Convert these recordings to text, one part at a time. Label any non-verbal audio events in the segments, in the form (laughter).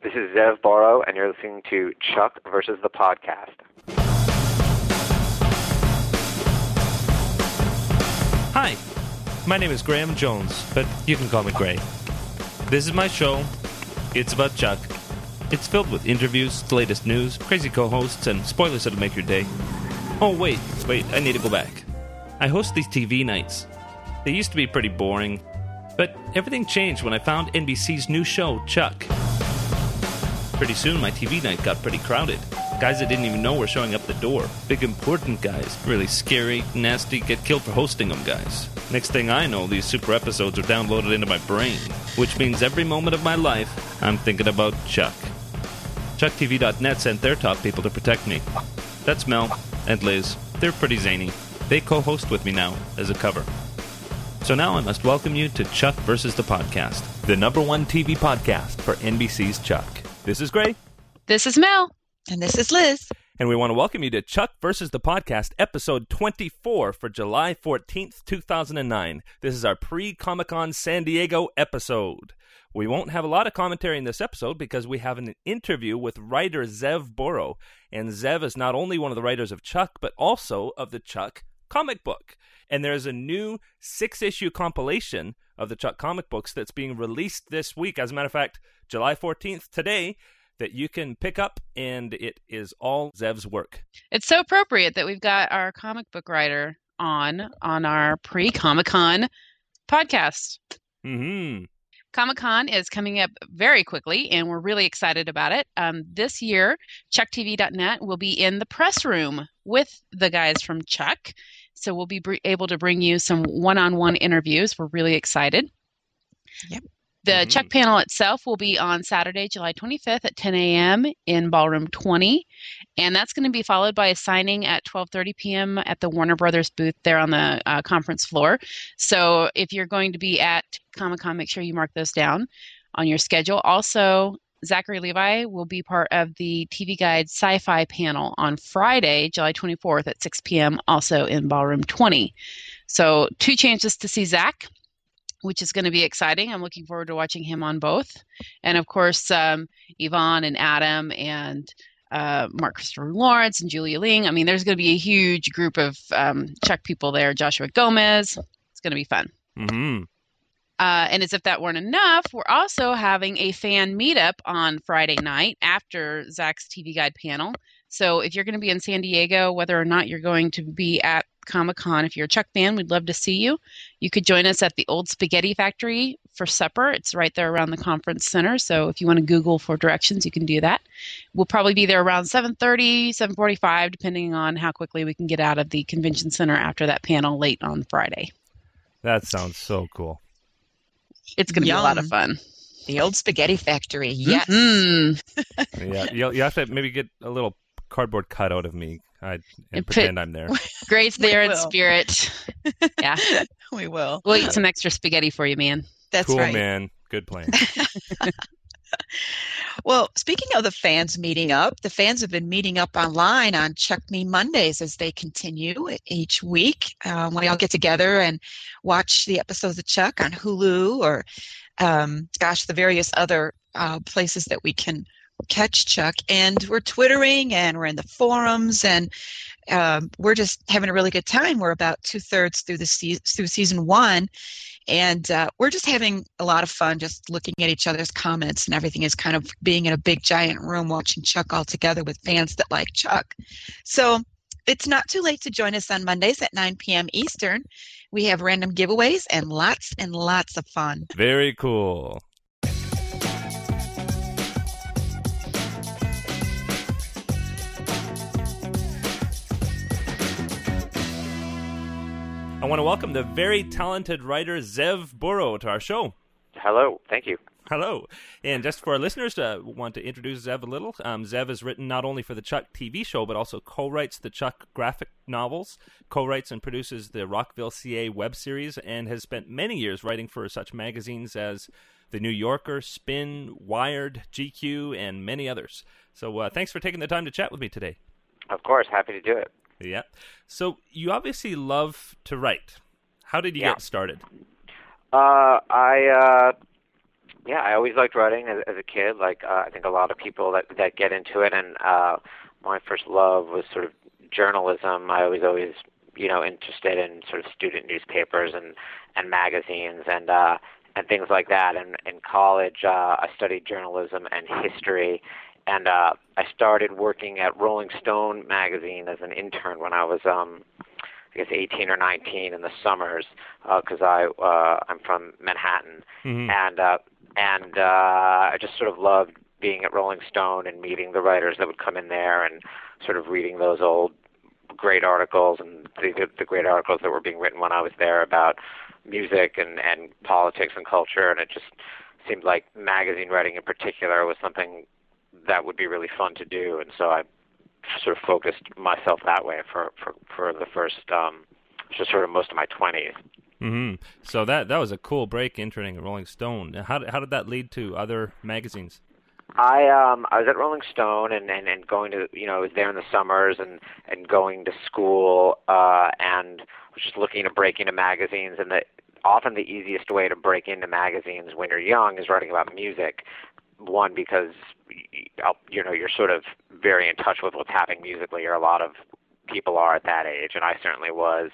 This is Zev Borow, and you're listening to Chuck versus the Podcast. Hi, my name is Graham Jones, but you can call me Gray. This is my show. It's about Chuck. It's filled with interviews, the latest news, crazy co hosts, and spoilers that'll make your day. Oh, wait, wait, I need to go back. I host these TV nights. They used to be pretty boring, but everything changed when I found NBC's new show, Chuck. Pretty soon, my TV night got pretty crowded. Guys I didn't even know were showing up the door. Big, important guys. Really scary, nasty, get killed for hosting them guys. Next thing I know, these super episodes are downloaded into my brain, which means every moment of my life, I'm thinking about Chuck. ChuckTV.net sent their top people to protect me. That's Mel and Liz. They're pretty zany. They co host with me now as a cover. So now I must welcome you to Chuck versus the Podcast, the number one TV podcast for NBC's Chuck. This is Gray. This is Mel. And this is Liz. And we want to welcome you to Chuck versus the Podcast, episode 24 for July 14th, 2009. This is our pre Comic Con San Diego episode. We won't have a lot of commentary in this episode because we have an interview with writer Zev Borow. And Zev is not only one of the writers of Chuck, but also of the Chuck comic book. And there's a new six issue compilation of the Chuck comic books that's being released this week. As a matter of fact, July 14th, today, that you can pick up, and it is all Zev's work. It's so appropriate that we've got our comic book writer on on our pre Comic Con podcast. Hmm. Comic Con is coming up very quickly, and we're really excited about it. Um, this year, ChuckTV.net will be in the press room with the guys from Chuck. So we'll be br- able to bring you some one on one interviews. We're really excited. Yep. The Mhm. Chuck panel itself will be on Saturday, July 25th at 10 a.m. in Ballroom 20, and that's going to be followed by a signing at 12:30 p.m. at the Warner Brothers booth there on the uh, conference floor. So if you're going to be at Comic Con, make sure you mark those down on your schedule. Also, Zachary Levi will be part of the TV Guide Sci-Fi panel on Friday, July 24th at 6 p.m. Also in Ballroom 20. So two chances to see Zach which is going to be exciting. I'm looking forward to watching him on both. And of course, um, Yvonne and Adam and uh, Mark Christopher Lawrence and Julia Ling. I mean, there's going to be a huge group of um, Czech people there. Joshua Gomez. It's going to be fun. Hmm. Uh, and as if that weren't enough, we're also having a fan meetup on Friday night after Zach's TV Guide panel. So if you're going to be in San Diego, whether or not you're going to be at Comic Con, if you're a Chuck fan, we'd love to see you. You could join us at the Old Spaghetti Factory for supper. It's right there around the conference center. So if you want to Google for directions, you can do that. We'll probably be there around 7:30, 7:45, depending on how quickly we can get out of the convention center after that panel late on Friday. That sounds so cool. It's going to be a lot of fun. The old spaghetti factory. Yes. Mm. (laughs) Yeah, you you have to maybe get a little cardboard cutout of me I, and And put- pretend I'm there. (laughs) Gray's there in spirit. (laughs) Yeah. We will. We'll eat some extra spaghetti for you, man. That's cool, right. man. Good plan. Well, speaking of the fans meeting up, the fans have been meeting up online on Chuck Me Mondays as they continue each week. Um, we all get together and watch the episodes of Chuck on Hulu or, um, gosh, the various other uh, places that we can catch Chuck. And we're twittering and we're in the forums and um, we're just having a really good time. We're about two thirds through the se- through season one, and uh, we're just having a lot of fun just looking at each other's comments and everything is kind of being in a big giant room watching chuck all together with fans that like chuck so it's not too late to join us on mondays at 9 p.m eastern we have random giveaways and lots and lots of fun Very cool. Want to welcome the very talented writer Zev Borow to our show. Hello, thank you. Hello. And just for our listeners, uh, want to introduce Zev a little. Um, Zev has written not only for the Chuck TV show, but also co-writes the Chuck graphic novels, co-writes and produces the Rockville CA web series, and has spent many years writing for such magazines as The New Yorker, Spin, Wired, GQ, and many others. So uh, thanks for taking the time to chat with me today. Of course, happy to do it. Yeah. So you obviously love to write. How did you Yeah. get started? Uh, I uh, yeah, I always liked writing as, as a kid. Like uh, I think a lot of people that that get into it, and uh, my first love was sort of journalism. I was always you know interested in sort of student newspapers and and magazines and uh, and things like that. And in college, uh, I studied journalism and history. And uh, I started working at Rolling Stone magazine as an intern when I was um, I guess 18 or 19 in the summers because uh, I uh, I'm from Manhattan Mhm. and uh, and uh, I just sort of loved being at Rolling Stone and meeting the writers that would come in there and sort of reading those old great articles and the, the great articles that were being written when I was there about music and and politics and culture and it just seemed like magazine writing in particular was something that would be really fun to do and so I sort of focused myself that way for for for the first um just sort of most of my 20s hmm So that that was a cool break interning at Rolling Stone. How did- how did that lead to other magazines? I um I was at Rolling Stone and, and, and going to you know I was there in the summers and and going to school uh and was just looking to break into magazines and the often the easiest way to break into magazines when you're young is writing about music one because you know you're sort of very in touch with what's happening musically or a lot of people are at that age and I certainly was.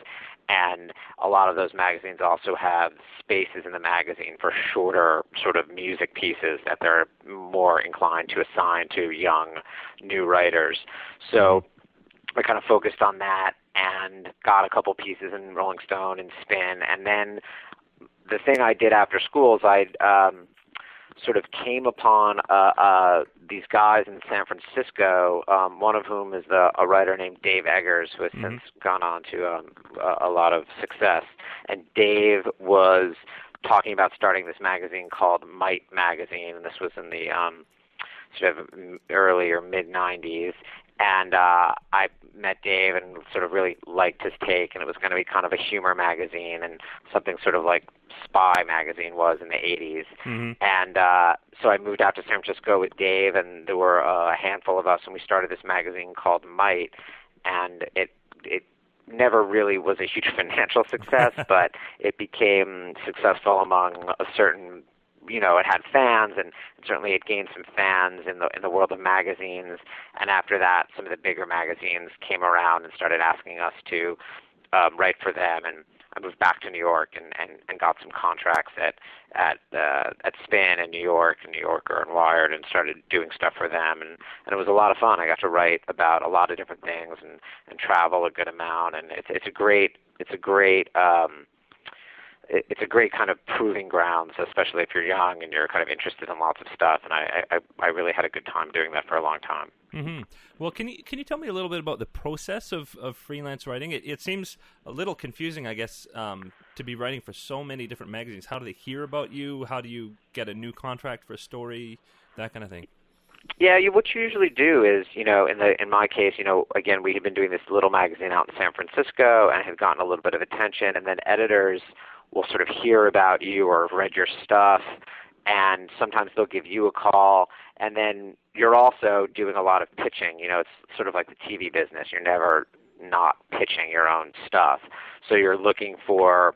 And a lot of those magazines also have spaces in the magazine for shorter sort of music pieces that they're more inclined to assign to young new writers. So I kind of focused on that and got a couple pieces in Rolling Stone and Spin. And then the thing I did after school is I um sort of came upon uh, uh, these guys in San Francisco, um, one of whom is the, a writer named Dave Eggers, who has Mhm. since gone on to um, a, a lot of success. And Dave was talking about starting this magazine called Might Magazine, and this was in the um, sort of early or mid 90s. And uh, I met Dave and sort of really liked his take, and it was going to be kind of a humor magazine and something sort of like Spy magazine was in the 80s. hmm And uh, so I moved out to San Francisco with Dave, and there were a handful of us, and we started this magazine called Might. And it it never really was a huge (laughs) financial success, (laughs) but it became successful among a certain, you know, it had fans, and certainly it gained some fans in the in the world of magazines. And after that, some of the bigger magazines came around and started asking us to um, write for them, and I moved back to New York and, and, and got some contracts at at uh, at Spin in New York and New Yorker and Wired and started doing stuff for them and, and it was a lot of fun. I got to write about a lot of different things and, and travel a good amount and it's it's a great it's a great um, it's a great kind of proving grounds, especially if you're young and you're kind of interested in lots of stuff. And I, I, I really had a good time doing that for a long time. hmm Well, can you can you tell me a little bit about the process of, of freelance writing? It, it seems a little confusing, I guess, um, to be writing for so many different magazines. How do they hear about you? How do you get a new contract for a story? That kind of thing. Yeah, you, what you usually do is, you know, in the in my case, you know, again, we had been doing this little magazine out in San Francisco and had gotten a little bit of attention, and then editors will sort of hear about you or read your stuff, and sometimes they'll give you a call, and then you're also doing a lot of pitching. You know, it's sort of like the TV business. You're never not pitching your own stuff, so you're looking for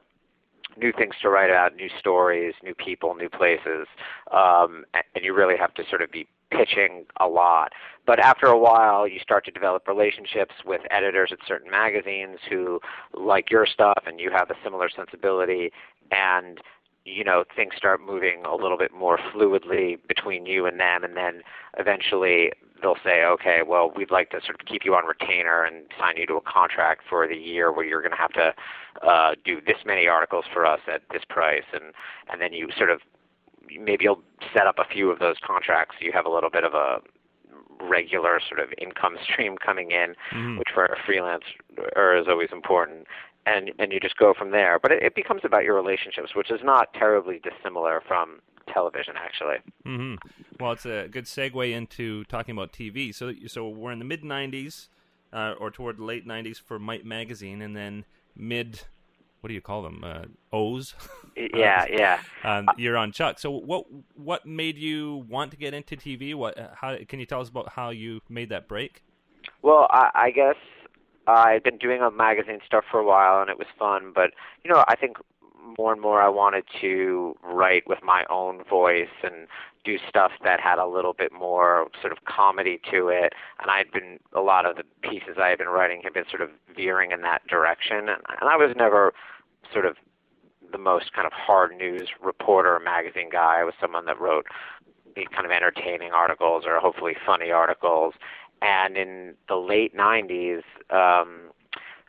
new things to write about, new stories, new people, new places, um, and you really have to sort of be pitching a lot. But after a while, you start to develop relationships with editors at certain magazines who like your stuff, and you have a similar sensibility, and you know things start moving a little bit more fluidly between you and them, and then eventually they'll say, okay, well, we'd like to sort of keep you on retainer and sign you to a contract for the year where you're going to have to uh, do this many articles for us at this price, and and then you sort of maybe you'll set up a few of those contracts. So you have a little bit of a regular sort of income (laughs) stream coming in, Mhm. which for a freelancer is always important. And and you just go from there. But it, it becomes about your relationships, which is not terribly dissimilar from television, actually. hmm Well, it's a good segue into talking about TV. So, so we're in the mid '90s, uh, or toward the late '90s for Might magazine, and then mid, what do you call them? Uh, O's. (laughs) Yeah, yeah. um, you're on Chuck. So, what what made you want to get into TV? What how can you tell us about how you made that break? Well, I, I guess I've been doing a magazine stuff for a while, and it was fun. But you know, I think more and more I wanted to write with my own voice and do stuff that had a little bit more sort of comedy to it. And I'd been a lot of the pieces I had been writing had been sort of veering in that direction. And, I was never sort of the most kind of hard news reporter or magazine guy. I was someone that wrote these kind of entertaining articles or hopefully funny articles. And in the late 90s, um,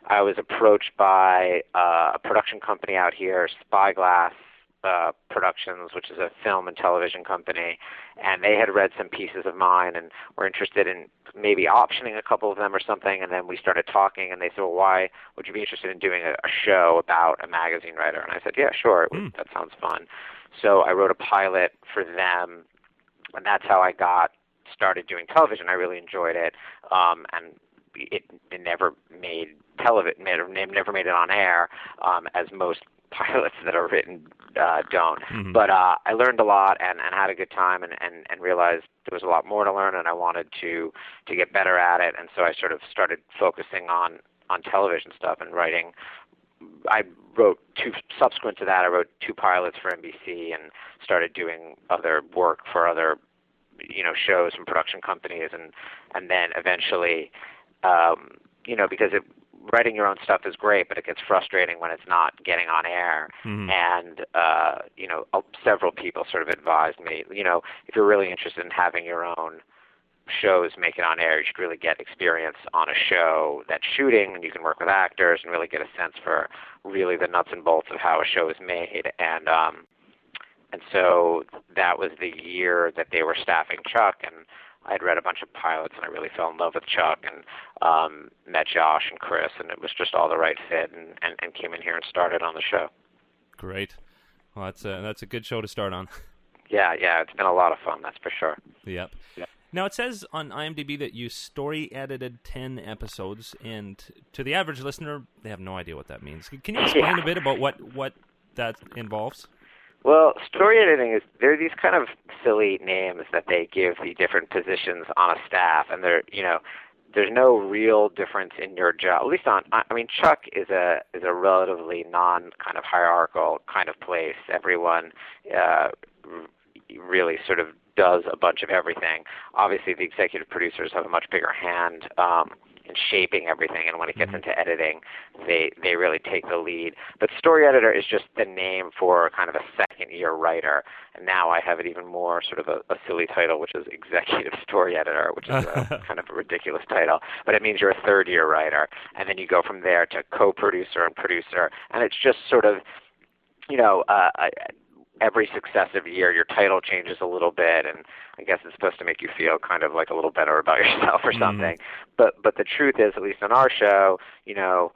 I was approached by uh, a production company out here, Spyglass uh, Productions, which is a film and television company, and they had read some pieces of mine and were interested in maybe optioning a couple of them or something. And then we started talking, and they said, "Well, why would you be interested in doing a, a show about a magazine writer?" And I said, "Yeah, sure, mm. that sounds fun." So I wrote a pilot for them, and that's how I got started doing television. I really enjoyed it, um, and it, it never made television, never made it on air, um, as most (laughs) pilots that are written uh, don't. Mm-hmm. But uh, I learned a lot and, and had a good time and, and, and realized there was a lot more to learn and I wanted to to get better at it. And so I sort of started focusing on on television stuff and writing. I wrote two subsequent to that. I wrote two pilots for NBC and started doing other work for other you know shows and production companies and and then eventually um, you know because it writing your own stuff is great, but it gets frustrating when it's not getting on air. Mm-hmm. And uh, you know, several people sort of advised me, you know, if you're really interested in having your own shows make it on air, you should really get experience on a show that's shooting, and you can work with actors and really get a sense for really the nuts and bolts of how a show is made. And um, and so that was the year that they were staffing Chuck, and I had read a bunch of pilots and I really fell in love with Chuck and um, met Josh and Chris and it was just all the right fit and, and, and came in here and started on the show. Great. Well, that's a, that's a good show to start on. (laughs) Yeah, yeah, it's been a lot of fun, that's for sure. Yep. yep. Now it says on IMDb that you story edited ten episodes, and to the average listener, they have no idea what that means. Can you (laughs) explain yeah. a bit about what what that involves? Well, story editing is there are these kind of silly names that they give the different positions on a staff, and they're you know there's no real difference in your job. At least on I mean Chuck is a is a relatively non kind of hierarchical kind of place. Everyone uh, really sort of does a bunch of everything. Obviously, the executive producers have a much bigger hand. Um, and shaping everything. And when it gets mm-hmm. into editing, they they really take the lead. But story editor is just the name for kind of a second year writer. And now I have it even more sort of a, a silly title, which is executive (laughs) story editor, which is a, (laughs) kind of a ridiculous title. But it means you're a third year writer, and then you go from there to co-producer and producer, and it's just sort of you know, uh, every successive year your title changes a little bit and I guess it's supposed to make you feel kind of like a little better about (laughs) yourself or mm-hmm. something. Mm. But but the truth is at least on our show, you know,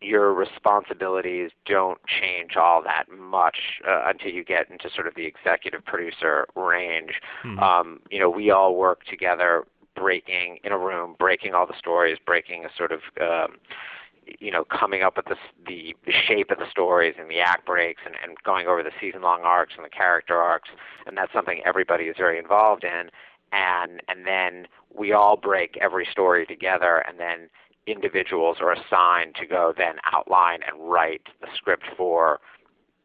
your responsibilities don't change all that much uh, until you get into sort of the executive producer range. Mm-hmm. Um, you know, we all work together breaking in a room, breaking all the stories, breaking a sort of um, you know, coming up with the, the shape of the stories and the act breaks and, and going over the season long arcs and the character arcs, and that's something everybody is very involved in. And and then we all break every story together, and then individuals are assigned to go then outline and write the script for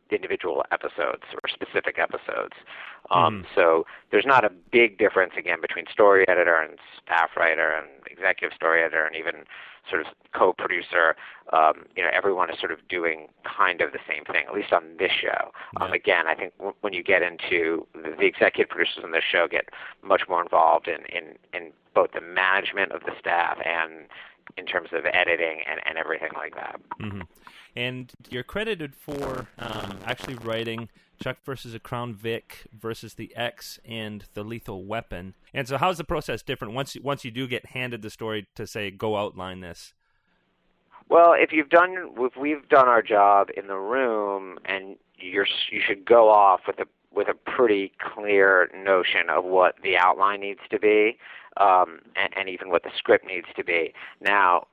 the individual episodes or specific episodes. Um, mm. So there's not a big difference again between story editor and staff writer and executive story editor and even sort of co-producer. Um, you know, everyone is sort of doing kind of the same thing, at least on this show. Um, yeah. Again, I think w- when you get into the, the executive producers on this show get much more involved in, in, in both the management of the staff and in terms of editing and, and everything like that. Mm-hmm. And you're credited for um, actually writing Chuck versus a Crown Vic versus the Ex and the Lethal Weapon. And so, how's the process different once once you do get handed the story to say go outline this? Well, if you've done if we've done our job in the room, and you're you should go off with a with a pretty clear notion of what the outline needs to be, um, and, and even what the script needs to be. Now,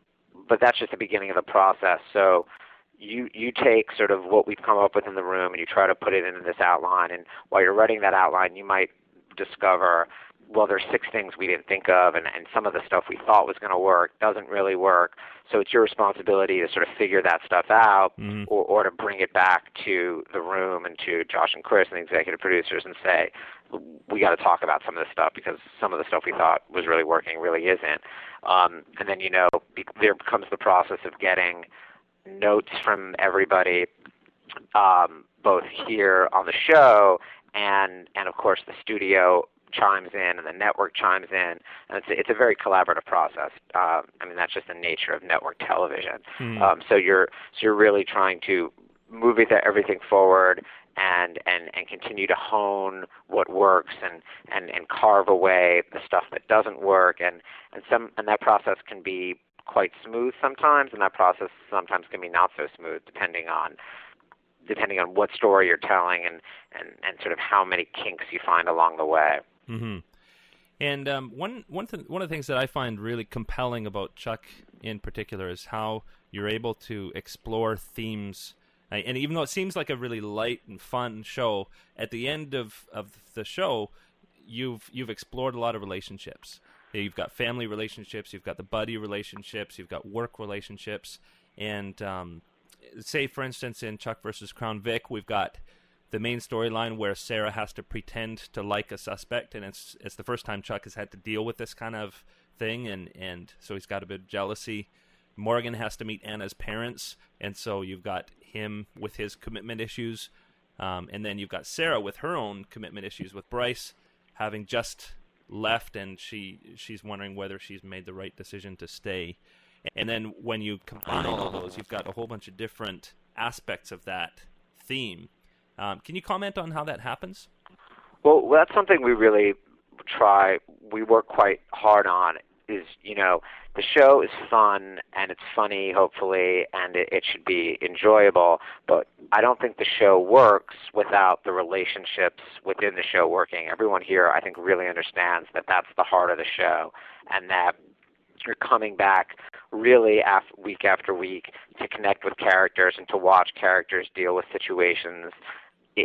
but that's just the beginning of the process. So you you take sort of what we've come up with in the room and you try to put it into this outline and while you're writing that outline you might discover well, there's six things we didn't think of, and, and some of the stuff we thought was going to work doesn't really work. So it's your responsibility to sort of figure that stuff out, Mhm. or, or to bring it back to the room and to Josh and Chris and the executive producers and say, we got to talk about some of this stuff because some of the stuff we thought was really working really isn't. Um, and then you know be, there comes the process of getting notes from everybody, um, both here on the show and and of course the studio chimes in and the network chimes in, and it's a, it's a very collaborative process. Um, I mean that's just the nature of network television. Hmm. Um, so you're so you're really trying to move everything forward and, and, and continue to hone what works and, and, and carve away the stuff that doesn't work and, and some and that process can be quite smooth sometimes and that process sometimes can be not so smooth depending on depending on what story you're telling and, and, and sort of how many kinks you find along the way. hmm And um, one one th- one of the things that I find really compelling about Chuck in particular is how you're able to explore themes. And even though it seems like a really light and fun show, at the end of, of the show, you've you've explored a lot of relationships. You've got family relationships, you've got the buddy relationships, you've got work relationships, and um, say for instance in Chuck versus Crown Vic, we've got the main storyline where Sarah has to pretend to like a suspect, and it's it's the first time Chuck has had to deal with this kind of thing, and and so he's got a bit of jealousy. Morgan has to meet Anna's parents, and so you've got him with his commitment issues, um, and then you've got Sarah with her own commitment issues with Bryce, having just left, and she she's wondering whether she's made the right decision to stay. And then when you combine all those, you've got a whole bunch of different aspects of that theme. Um, can you comment on how that happens? Well, that's something we really try. We work quite hard on. Is you know the show is fun and it's funny, hopefully, and it, it should be enjoyable. But I don't think the show works without the relationships within the show working. Everyone here, I think, really understands that that's the heart of the show, and that you're coming back really week after week to connect with characters and to watch characters deal with situations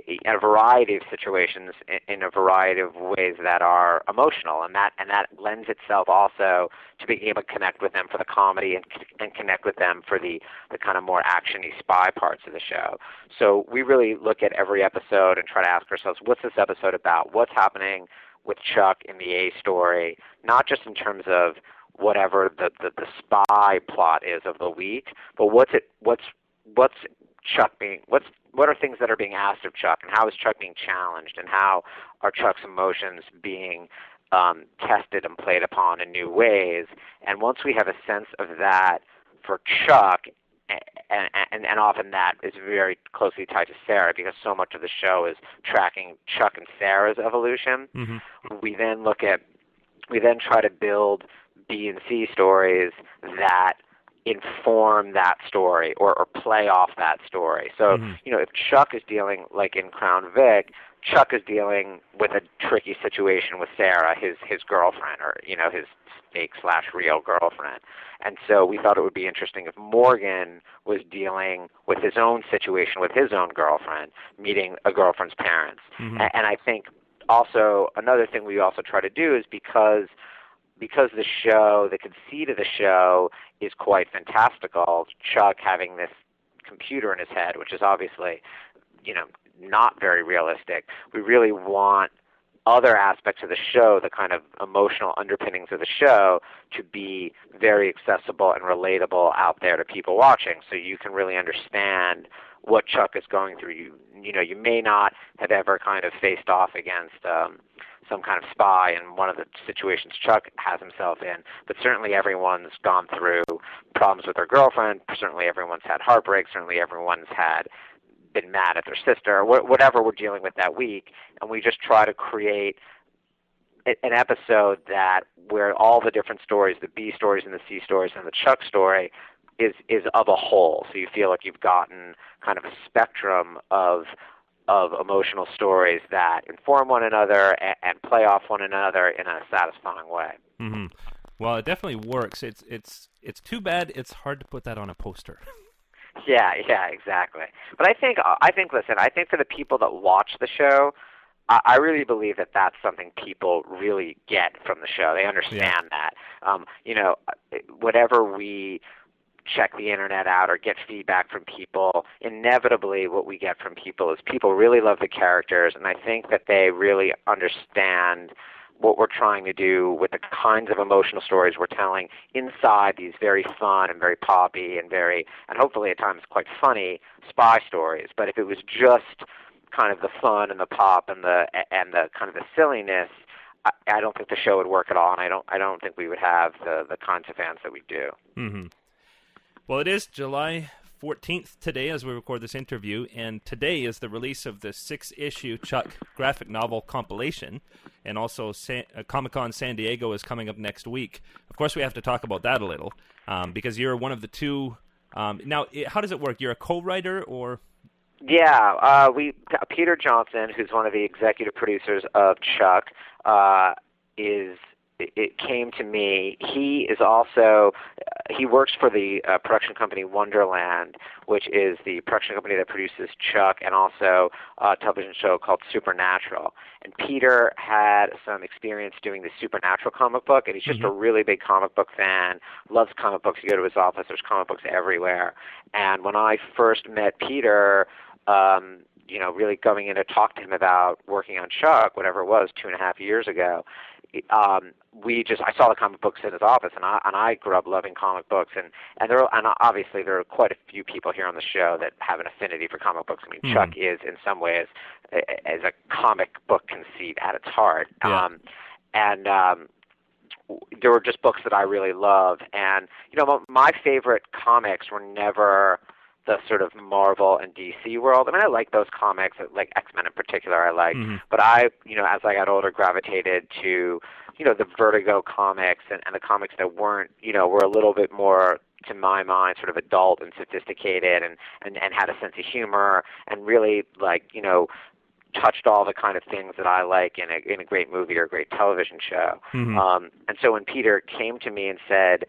in a variety of situations in a variety of ways that are emotional and that and that lends itself also to being able to connect with them for the comedy and and connect with them for the the kind of more actiony spy parts of the show. So we really look at every episode and try to ask ourselves what's this episode about? What's happening with Chuck in the A story? Not just in terms of whatever the, the the spy plot is of the week but what's it what's what's Chuck being what's what are things that are being asked of Chuck, and how is Chuck being challenged, and how are Chuck's emotions being um, tested and played upon in new ways? And once we have a sense of that for Chuck, and, and, and often that is very closely tied to Sarah because so much of the show is tracking Chuck and Sarah's evolution. Mm-hmm. We then look at, we then try to build B and C stories that inform that story or, or play off that story. So, Mhm. you know, if Chuck is dealing like in Crown Vic, Chuck is dealing with a tricky situation with Sarah, his his girlfriend, or you know, his fake slash real girlfriend. And so we thought it would be interesting if Morgan was dealing with his own situation with his own girlfriend, meeting a girlfriend's parents. Mhm. A- And I think also another thing we also try to do is because because the show, the conceit of the show is quite fantastical. Chuck having this computer in his head, which is obviously, you know, not very realistic. We really want other aspects of the show, the kind of emotional underpinnings of the show, to be very accessible and relatable out there to people watching, so you can really understand what Chuck is going through. You, you know, you may not have ever kind of faced off against. Um, some kind of spy in one of the situations Chuck has himself in. But certainly everyone's gone through problems with their girlfriend. Certainly everyone's had heartbreak. Certainly everyone's had been mad at their sister. Wh- whatever we're dealing with that week, and we just try to create an episode that where all the different stories, the B stories and the C stories and the Chuck story, is is of a whole. So you feel like you've gotten kind of a spectrum of of emotional stories that inform one another and, and play off one another in a satisfying way. Mm-hmm. Well, it definitely works. It's it's it's too bad it's hard to put that on a poster. (laughs) Yeah, yeah, exactly. But I think I think listen, I think for the people that watch the show, I, I really believe that that's something people really get from the show. They understand that. Um, you know, whatever we check the internet out or get feedback from people, inevitably what we get from people is people really love the characters, and I think that they really understand what we're trying to do with the kinds of emotional stories we're telling inside these very fun and very poppy and very and hopefully at times quite funny spy stories. But if it was just kind of the fun and the pop and the and the kind of the silliness, I, I don't think the show would work at all, and I don't I don't think we would have the the kinds of fans that we do. Mm-hmm. Well, it is July 14th today as we record this interview, and today is the release of the six issue Chuck graphic novel compilation, and also San- uh, Comic Con San Diego is coming up next week. Of course, we have to talk about that a little um, because you're one of the two. Um, now, it, how does it work? You're a co writer or? Yeah, uh, we Peter Johnson, who's one of the executive producers of Chuck, uh, is it came to me. He is also he works for the uh, production company Wonderland, which is the production company that produces Chuck and also a television show called Supernatural. And Peter had some experience doing the Supernatural comic book, and he's just mm-hmm. a really big comic book fan. Loves comic books. You go to his office, there's comic books everywhere. And when I first met Peter. Um, you know, really going in to talk to him about working on Chuck, whatever it was, two and a half years ago um, we just I saw the comic books in his office, and I and I grew up loving comic books, and and there are, and obviously there are quite a few people here on the show that have an affinity for comic books. I mean, mm. Chuck is in some ways as a comic book conceit at its heart, yeah. um, and um, there were just books that I really love, and you know my favorite comics were never the sort of Marvel and DC world. I mean, I like those comics, like X Men in particular. I like, mm-hmm. but I, you know, as I got older, gravitated to, you know, the Vertigo comics and, and the comics that weren't, you know, were a little bit more to my mind sort of adult and sophisticated and, and, and had a sense of humor and really like, you know, touched all the kind of things that I like in a in a great movie or a great television show. Mm-hmm. Um, and so when Peter came to me and said,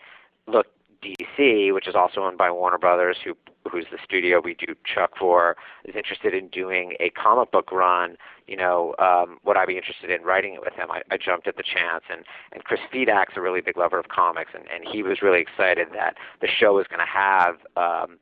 "Look, DC, which is also owned by Warner Brothers, who who's the studio we do Chuck for, is interested in doing a comic book run, you know, um, would I be interested in writing it with him? I, I jumped at the chance, and and Chris Fedak's a really big lover of comics, and and he was really excited that the show was going to have. Um,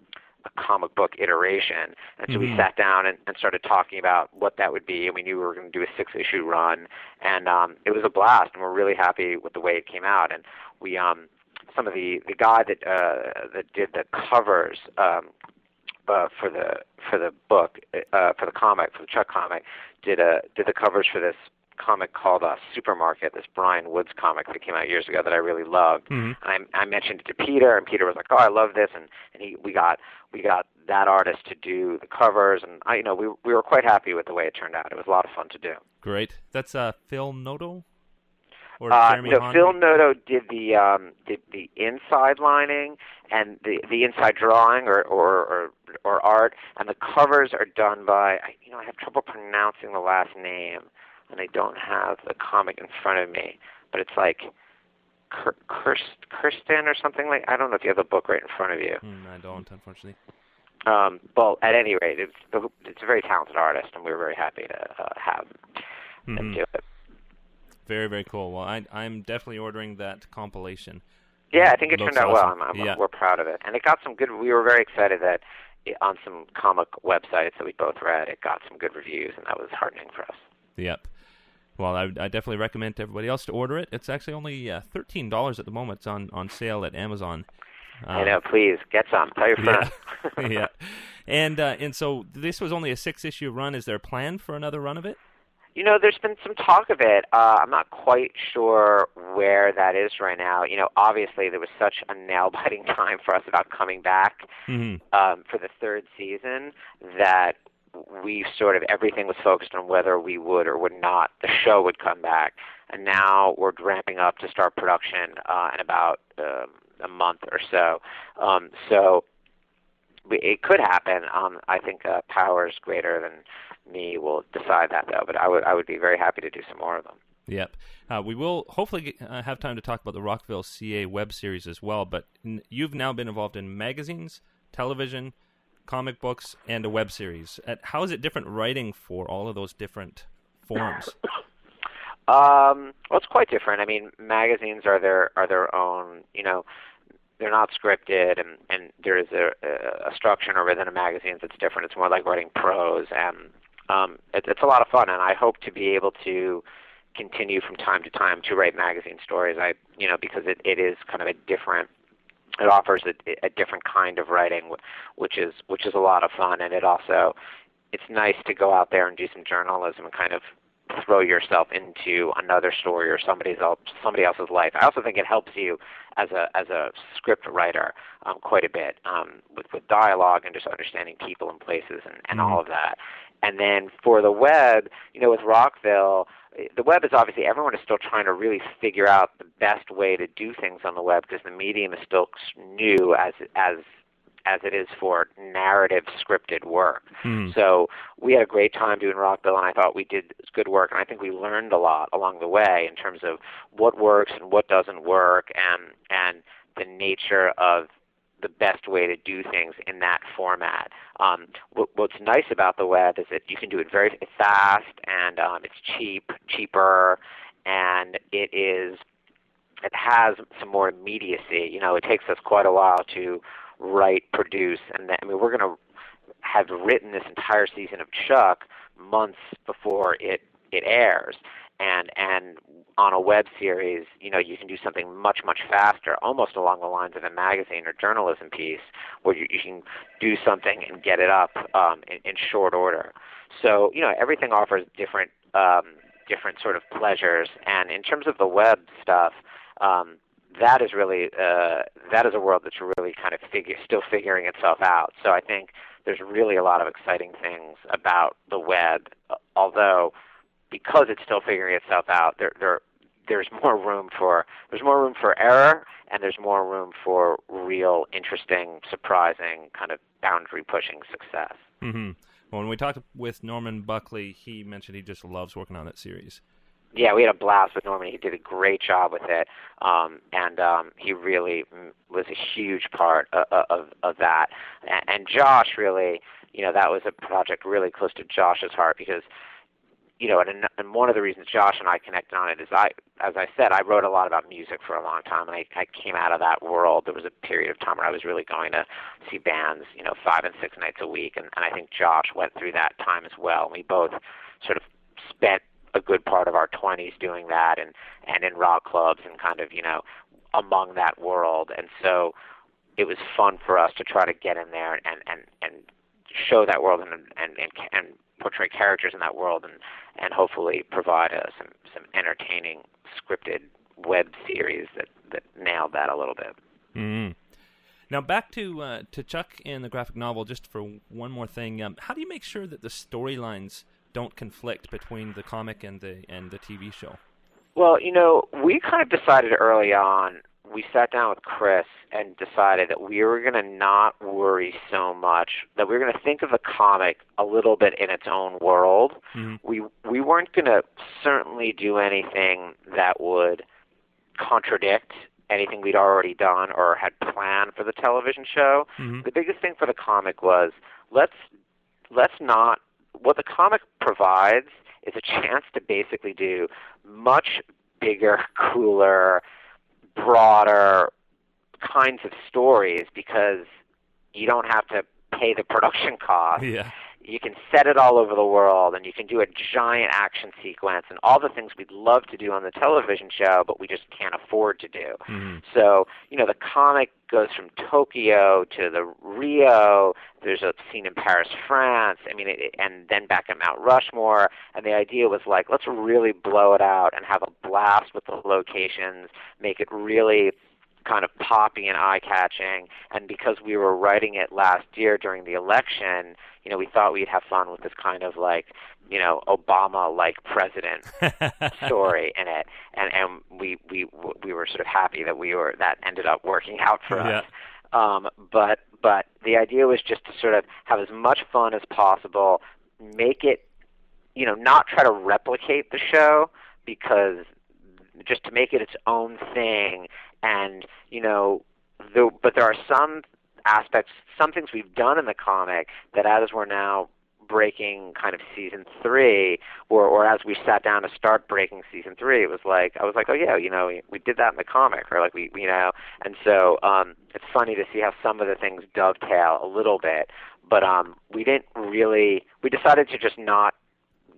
a comic book iteration. And so mm-hmm. we sat down and, and started talking about what that would be, and we knew we were going to do a six issue run, and um, it was a blast, and we're really happy with the way it came out. And we um, some of the the guy that uh, that did the covers um, uh, for the for the book uh, for the comic for the Chuck comic did a did the covers for this comic called uh, Supermarket, this Brian Wood's comic that came out years ago that I really loved. Mm-hmm. And I, I mentioned it to Peter, and Peter was like, "Oh, I love this," and and he we got we got that artist to do the covers, and I you know we we were quite happy with the way it turned out. It was a lot of fun to do. Great. That's uh, Phil Noto. Or uh, no? Phil Noto did the um, did the inside lining and the the inside drawing or, or or or art, and the covers are done by I, you know I have trouble pronouncing the last name, and I don't have the comic in front of me, but it's like Kirst, Kirsten or something like I don't know if you have the book right in front of you. Mm, I don't, unfortunately. Um, well, at any rate, it's it's a very talented artist, and we were very happy to uh, have mm-hmm. him do it. Very, very cool. Well, I, I'm definitely ordering that compilation. Yeah, I think it turned out awesome. well. I'm, I'm, yeah. We're proud of it, and it got some good. We were very excited that it, on some comic websites that we both read, it got some good reviews, and that was heartening for us. Yep. Well, I, I definitely recommend to everybody else to order it. It's actually only uh, thirteen dollars at the moment. It's on, on sale at Amazon. Um, I know. Please get some. Tell your friends. (laughs) Yeah. yeah. And uh, and so this was only a six issue run. Is there a plan for another run of it? You know, there's been some talk of it. Uh, I'm not quite sure where that is right now. You know, obviously there was such a nail-biting (laughs) time for us about coming back mm-hmm. um, for the third season that we sort of everything was focused on whether we would or would not the show would come back. And now we're ramping up to start production uh, in about um, a month or so. Um, so it could happen. Um, I think uh, power is greater than me will decide that though. But I would I would be very happy to do some more of them. Yep. Uh, we will hopefully get, uh, have time to talk about the Rockville CA web series as well. But n- you've now been involved in magazines, television, comic books, and a web series. how is it different writing for all of those different forms? (coughs) Um, well, it's quite different. I mean, magazines are their are their own. You know, they're not scripted, and and there is a, a structure within a magazine that's different. It's more like writing prose, and um, it, it's a lot of fun. And I hope to be able to continue from time to time to write magazine stories. I, you know, because it, it is kind of a different it offers a, a different kind of writing, which is which is a lot of fun, and it also it's nice to go out there and do some journalism and kind of throw yourself into another story or somebody else somebody else's life. I also think it helps you as a as a script writer um, quite a bit um, with with dialogue and just understanding people and places and, and mm-hmm. all of that. And then for the web, you know, with Rockville, the web is obviously everyone is still trying to really figure out the best way to do things on the web because the medium is still new as as as it is for narrative scripted work. Mm. So we had a great time doing Rockville, and I thought we did good work, and I think we learned a lot along the way in terms of what works and what doesn't work, and and the nature of the best way to do things in that format. Um, what, what's nice about the web is that you can do it very fast and um, it's cheap, cheaper, and it is it has some more immediacy. You know, it takes us quite a while to write, produce, and then, I mean we're going to have written this entire season of Chuck months before it it airs and and on a web series, you know, you can do something much much faster, almost along the lines of a magazine or journalism piece, where you, you can do something and get it up um, in, in short order. So you know, everything offers different um, different sort of pleasures, and in terms of the web stuff. Um, that is really uh, that is a world that's really kind of figure, still figuring itself out. So I think there's really a lot of exciting things about the web, although because it's still figuring itself out, there there there's more room for there's more room for error and there's more room for real interesting, surprising, kind of boundary pushing success. Mm-hmm. Well, when we talked with Norman Buckley, he mentioned he just loves working on that series. Yeah, we had a blast with Norman. He did a great job with it, um, and um, he really was a huge part of, of, of that. And, and Josh really, you know, that was a project really close to Josh's heart because you know, and, and one of the reasons Josh and I connected on it is I, as I said, I wrote a lot about music for a long time, and I, I came out of that world. There was a period of time where I was really going to see bands, you know, five and six nights a week, and, and I think Josh went through that time as well. We both sort of spent a good part of our 20s doing that, and and in rock clubs and kind of, you know, among that world, and so it was fun for us to try to get in there and and and show that world and and and, and portray characters in that world and and hopefully provide us some some entertaining scripted web series that that nailed that a little bit. Mm-hmm. Now back to uh, to Chuck in the graphic novel. Just for one more thing, um, how do you make sure that the storylines don't conflict between the comic and the and the TV show? Well, you know, we kind of decided early on we sat down with Chris and decided that we were going to not worry so much that we were going to think of the comic a little bit in its own world. Mm-hmm. We we weren't going to certainly do anything that would contradict anything we'd already done or had planned for the television show. Mm-hmm. The biggest thing for the comic was let's let's not what the comic provides is a (laughs) chance to basically do much bigger, cooler, broader kinds of stories because you don't have to pay the production cost. Yeah. You can set it all over the world and you can do a giant action sequence and all the things we'd love to do on the television show, but we just can't afford to do. Mm-hmm. So, you know, the comic goes from Tokyo to the Rio. There's a scene in Paris, France. I mean, it, and then back at Mount Rushmore. And the idea was like, let's really blow it out and have a blast with the locations, make it really kind of poppy and eye catching. And because we were writing it last year during the election, you know, we thought we'd have fun with this kind of like, you know, Obama like president (laughs) story in it. And and we we we were sort of happy that we were that ended up working out for yeah. us. Um, but but the idea was just to sort of have as much fun as possible, make it, you know, not try to replicate the show because just to make it its own thing and you know, the, but there are some aspects, some things we've done in the comic that as we're now breaking kind of season three, or or as we sat down to start breaking season three, it was like I was like, oh yeah, you know, we, we did that in the comic, or like we, you know, and so um, it's funny to see how some of the things dovetail a little bit, but um, we didn't really. We decided to just not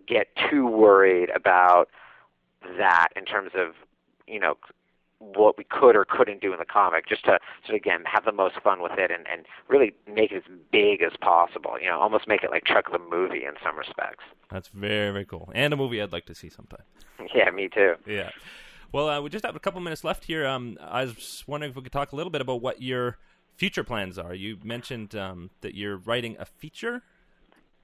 get too worried about that in terms of you know what we could or couldn't do in the comic, just to sort of again have the most fun with it and, and really make it as big as possible. You know, almost make it like Chuck the movie in some respects. That's very very cool, and a movie I'd like to see sometime. (laughs) Yeah, me too. Yeah. Well, uh, we just have a couple minutes left here. Um, I was wondering if we could talk a little bit about what your future plans are. You mentioned um, that you're writing a feature.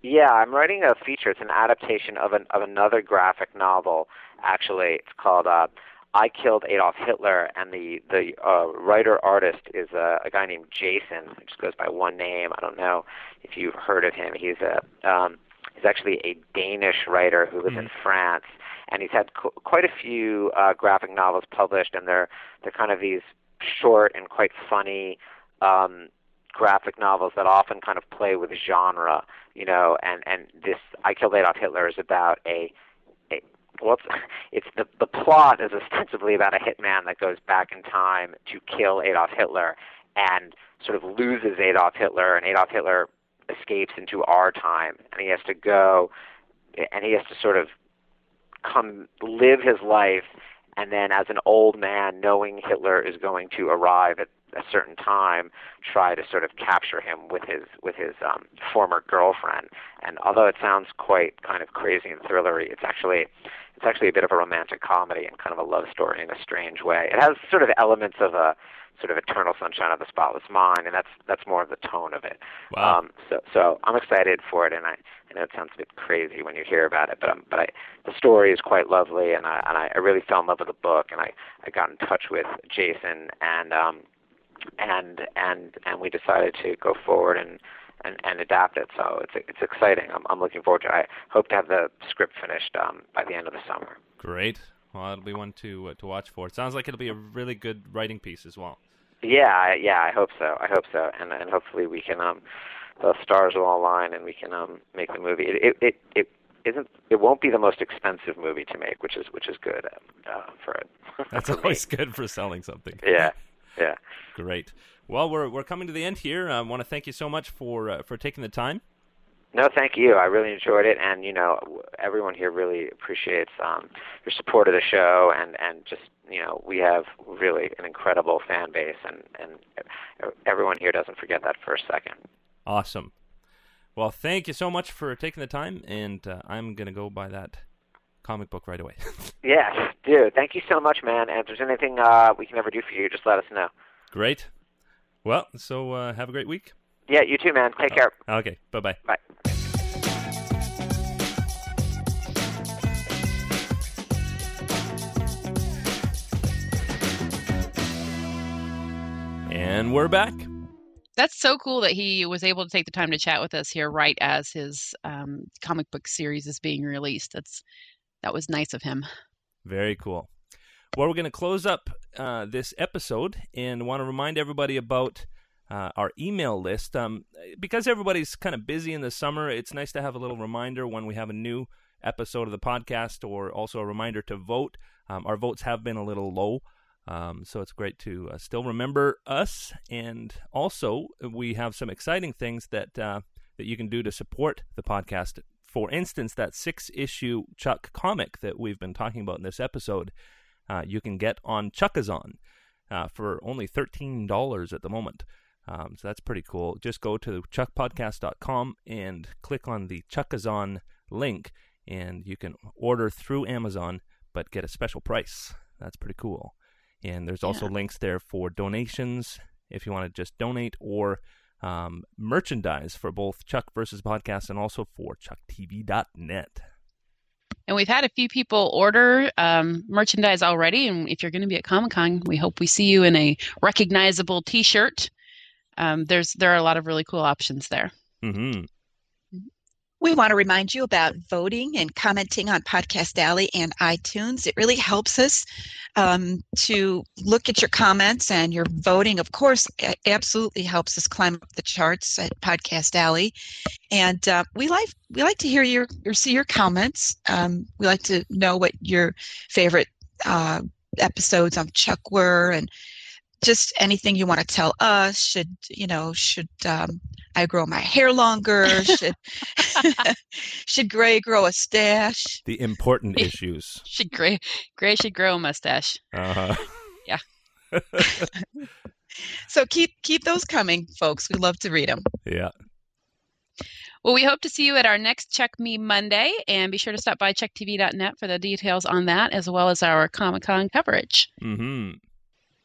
Yeah, I'm writing a feature. It's an adaptation of an of another graphic novel. Actually, it's called uh, I Killed Adolf Hitler, and the the uh, writer artist is a, a guy named Jason. He just goes by one name. I don't know if you've heard of him. He's a um, he's actually a Danish writer who lives mm-hmm. in France, and he's had co- quite a few uh, graphic novels published, and they're they're kind of these short and quite funny um, graphic novels that often kind of play with genre, you know. And and this I Killed Adolf Hitler is about a a well, it's, (laughs) it's the the plot is ostensibly about a hitman that goes back in time to kill Adolf Hitler and sort of loses Adolf Hitler, and Adolf Hitler escapes into our time, and he has to go, and he has to sort of come live his life, and then as an old man, knowing Hitler is going to arrive at a certain time try to sort of capture him with his with his um, former girlfriend. And although it sounds quite kind of crazy and thrillery, it's actually it's actually a bit of a romantic comedy and kind of a love story in a strange way. It has sort of elements of a sort of Eternal Sunshine of the Spotless Mind, and that's that's more of the tone of it. Wow. Um, so so I'm excited for it, and I, I know it sounds a bit crazy when you hear about it, but um, but I, the story is quite lovely, and I and I, I really fell in love with the book, and I I got in touch with Jason and um and and and we decided to go forward and and, and adapt it. So it's it's exciting. I'm I'm looking forward to. it. I hope to have the script finished um, by the end of the summer. Great. Well, it'll be one to uh, to watch for. It sounds like it'll be a really good writing piece as well. Yeah, yeah, I hope so. I hope so, and and hopefully we can um the stars will align and we can um make the movie. It it it, it isn't it won't be the most expensive movie to make, which is which is good uh, for it. That's (laughs) always good for selling something. Yeah, yeah. Great. Well, we're we're coming to the end here. I want to thank you so much for uh, for taking the time. No, thank you. I really enjoyed it, and you know, everyone here really appreciates um, your support of the show, and and just you know, we have really an incredible fan base, and and everyone here doesn't forget that for a second. Awesome. Well, thank you so much for taking the time, and uh, I'm gonna go by that comic book right away. (laughs) yes, dude. Thank you so much, man. And if there's anything uh, we can ever do for you, just let us know. Great. Well, so uh, have a great week. Yeah, you too, man. Take care. Okay. Bye-bye. Bye. And we're back. That's so cool that he was able to take the time to chat with us here right as his um, comic book series is being released. That's that was nice of him. Very cool. Well, we're going to close up uh, this episode and want to remind everybody about uh, our email list. Um, because everybody's kind of busy in the summer, it's nice to have a little reminder when we have a new episode of the podcast or also a reminder to vote. Um, our votes have been a little low. Um, so it's great to uh, still remember us, and also we have some exciting things that uh, that you can do to support the podcast for instance, that six issue Chuck comic that we've been talking about in this episode, uh, you can get on Chuckazon uh, for only $13 at the moment. Um, so that's pretty cool. Just go to chuckpodcast.com and click on the Chuckazon link, and you can order through Amazon but get a special price. That's pretty cool. And there's also yeah. links there for donations if you want to just donate or um, merchandise for both Chuck versus podcast and also for ChuckTV.net. And we've had a few people order um, merchandise already. And if you're going to be at Comic Con, we hope we see you in a recognizable T-shirt. Um, there's there are a lot of really cool options there. Mm-hmm. We want to remind you about voting and commenting on Podcast Alley and iTunes. It really helps us um, to look at your comments and your voting. Of course, absolutely helps us climb up the charts at Podcast Alley. And uh, we like we like to hear your, your see your comments. Um, we like to know what your favorite uh, episodes on Chuck were, and just anything you want to tell us. Should you know? Should um, I grow my hair longer? Should (laughs) should Gray grow a stash? The important (laughs) issues. should Gray Gray should grow a mustache? Uh-huh. Yeah. (laughs) so keep keep those coming, folks. We love to read them. Yeah. Well, we hope to see you at our next Chuck Me Monday, and be sure to stop by chucktv.net for the details on that, as well as our Comic Con coverage. Mm-hmm.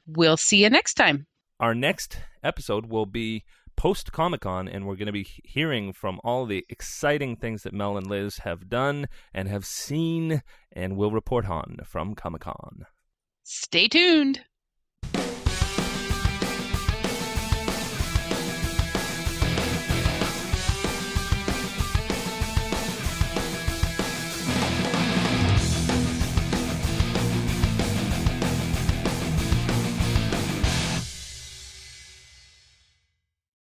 We'll see you next time. Our next episode will be post Comic Con, and we're going to be hearing from all the exciting things that Mel and Liz have done and have seen and will report on from Comic Con. Stay tuned.